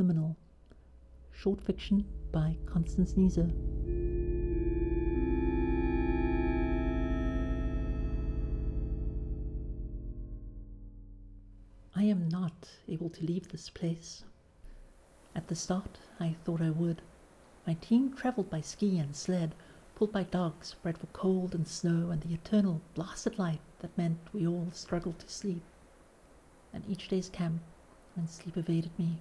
Liminal. Short fiction by Constance Nieser. I am not able to leave this place. At the start, I thought I would. My team travelled by ski and sled, pulled by dogs bred for cold and snow and the eternal blasted light that meant we all struggled to sleep. And each day's camp, when sleep evaded me,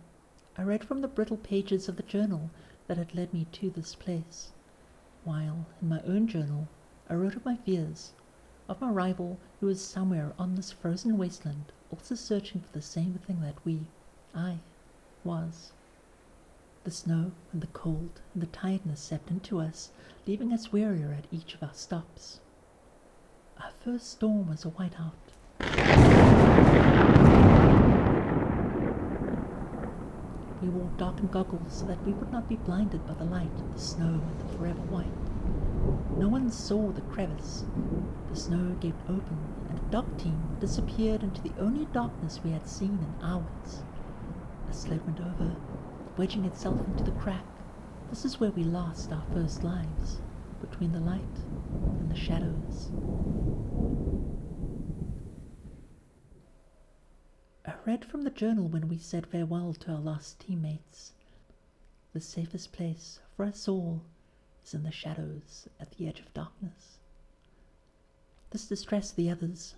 I read from the brittle pages of the journal that had led me to this place, while in my own journal I wrote of my fears, of my rival who was somewhere on this frozen wasteland also searching for the same thing that we, I, was. The snow and the cold and the tiredness seeped into us, leaving us wearier at each of our stops. Our first storm was a whiteout. We wore darkened goggles so that we would not be blinded by the light, of the snow, and the forever white. No one saw the crevice. The snow gaped open, and the dog team disappeared into the only darkness we had seen in hours. A sled went over, wedging itself into the crack. This is where we lost our first lives, between the light and the shadows. Read from the journal when we said farewell to our lost teammates. The safest place for us all is in the shadows at the edge of darkness. This distressed the others.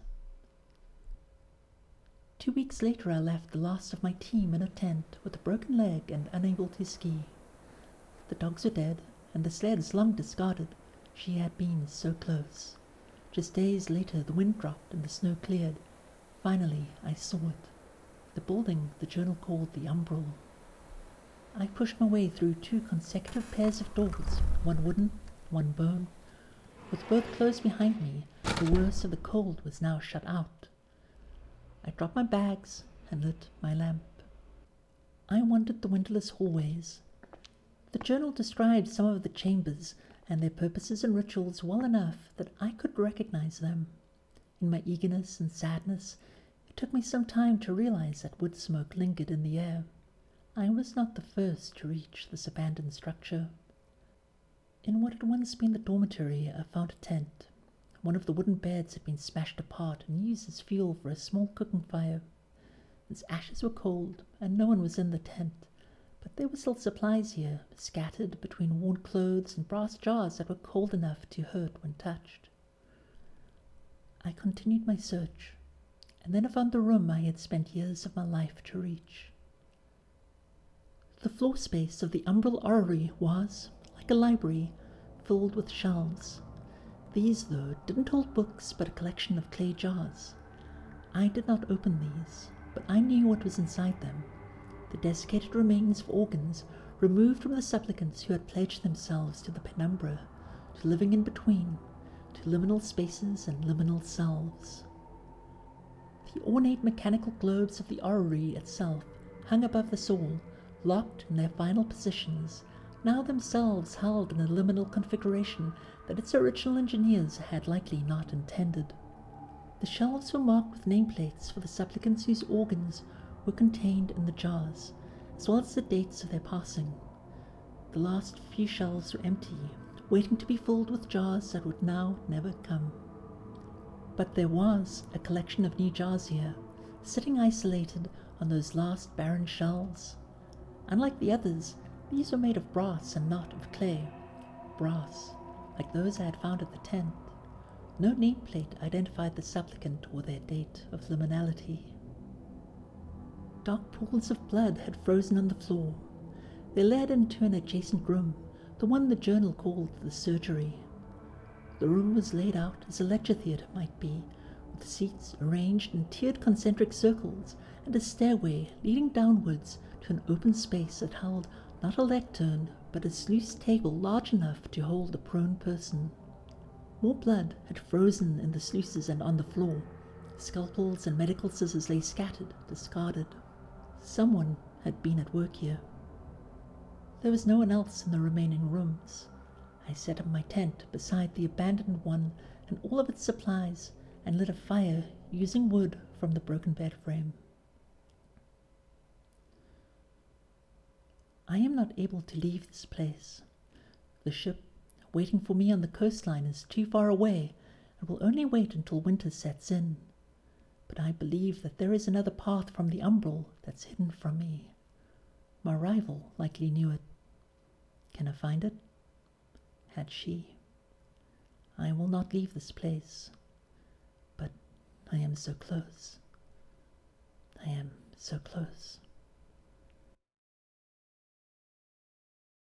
Two weeks later, I left the last of my team in a tent with a broken leg and unable to ski. The dogs were dead, and the sleds long discarded. She had been so close. Just days later, the wind dropped and the snow cleared. Finally, I saw it. The building the journal called the Umbral. I pushed my way through two consecutive pairs of doors, one wooden, one bone. With both closed behind me, the worst of the cold was now shut out. I dropped my bags and lit my lamp. I wandered the windowless hallways. The journal described some of the chambers and their purposes and rituals well enough that I could recognize them. In my eagerness and sadness, took me some time to realize that wood smoke lingered in the air. I was not the first to reach this abandoned structure. In what had once been the dormitory, I found a tent. One of the wooden beds had been smashed apart and used as fuel for a small cooking fire. Its ashes were cold, and no one was in the tent, but there were still supplies here, scattered between worn clothes and brass jars that were cold enough to hurt when touched. I continued my search and then I found the room I had spent years of my life to reach. The floor space of the umbral Orrery was, like a library, filled with shelves. These, though, didn't hold books but a collection of clay jars. I did not open these, but I knew what was inside them the desiccated remains of organs removed from the supplicants who had pledged themselves to the penumbra, to living in between, to liminal spaces and liminal selves. The ornate mechanical globes of the orrery itself hung above the soul, locked in their final positions, now themselves held in a liminal configuration that its original engineers had likely not intended. The shelves were marked with nameplates for the supplicants whose organs were contained in the jars, as well as the dates of their passing. The last few shelves were empty, waiting to be filled with jars that would now never come. But there was a collection of new jars here, sitting isolated on those last barren shelves. Unlike the others, these were made of brass and not of clay. Brass, like those I had found at the tent. No nameplate identified the supplicant or their date of liminality. Dark pools of blood had frozen on the floor. They led into an adjacent room, the one the journal called the surgery. The room was laid out as a lecture theatre might be, with seats arranged in tiered concentric circles and a stairway leading downwards to an open space that held not a lectern but a sluice table large enough to hold a prone person. More blood had frozen in the sluices and on the floor. Scalpels and medical scissors lay scattered, discarded. Someone had been at work here. There was no one else in the remaining rooms. I set up my tent beside the abandoned one and all of its supplies and lit a fire using wood from the broken bed frame. I am not able to leave this place. The ship waiting for me on the coastline is too far away and will only wait until winter sets in. But I believe that there is another path from the umbral that's hidden from me. My rival likely knew it. Can I find it? Had she. I will not leave this place. But I am so close. I am so close.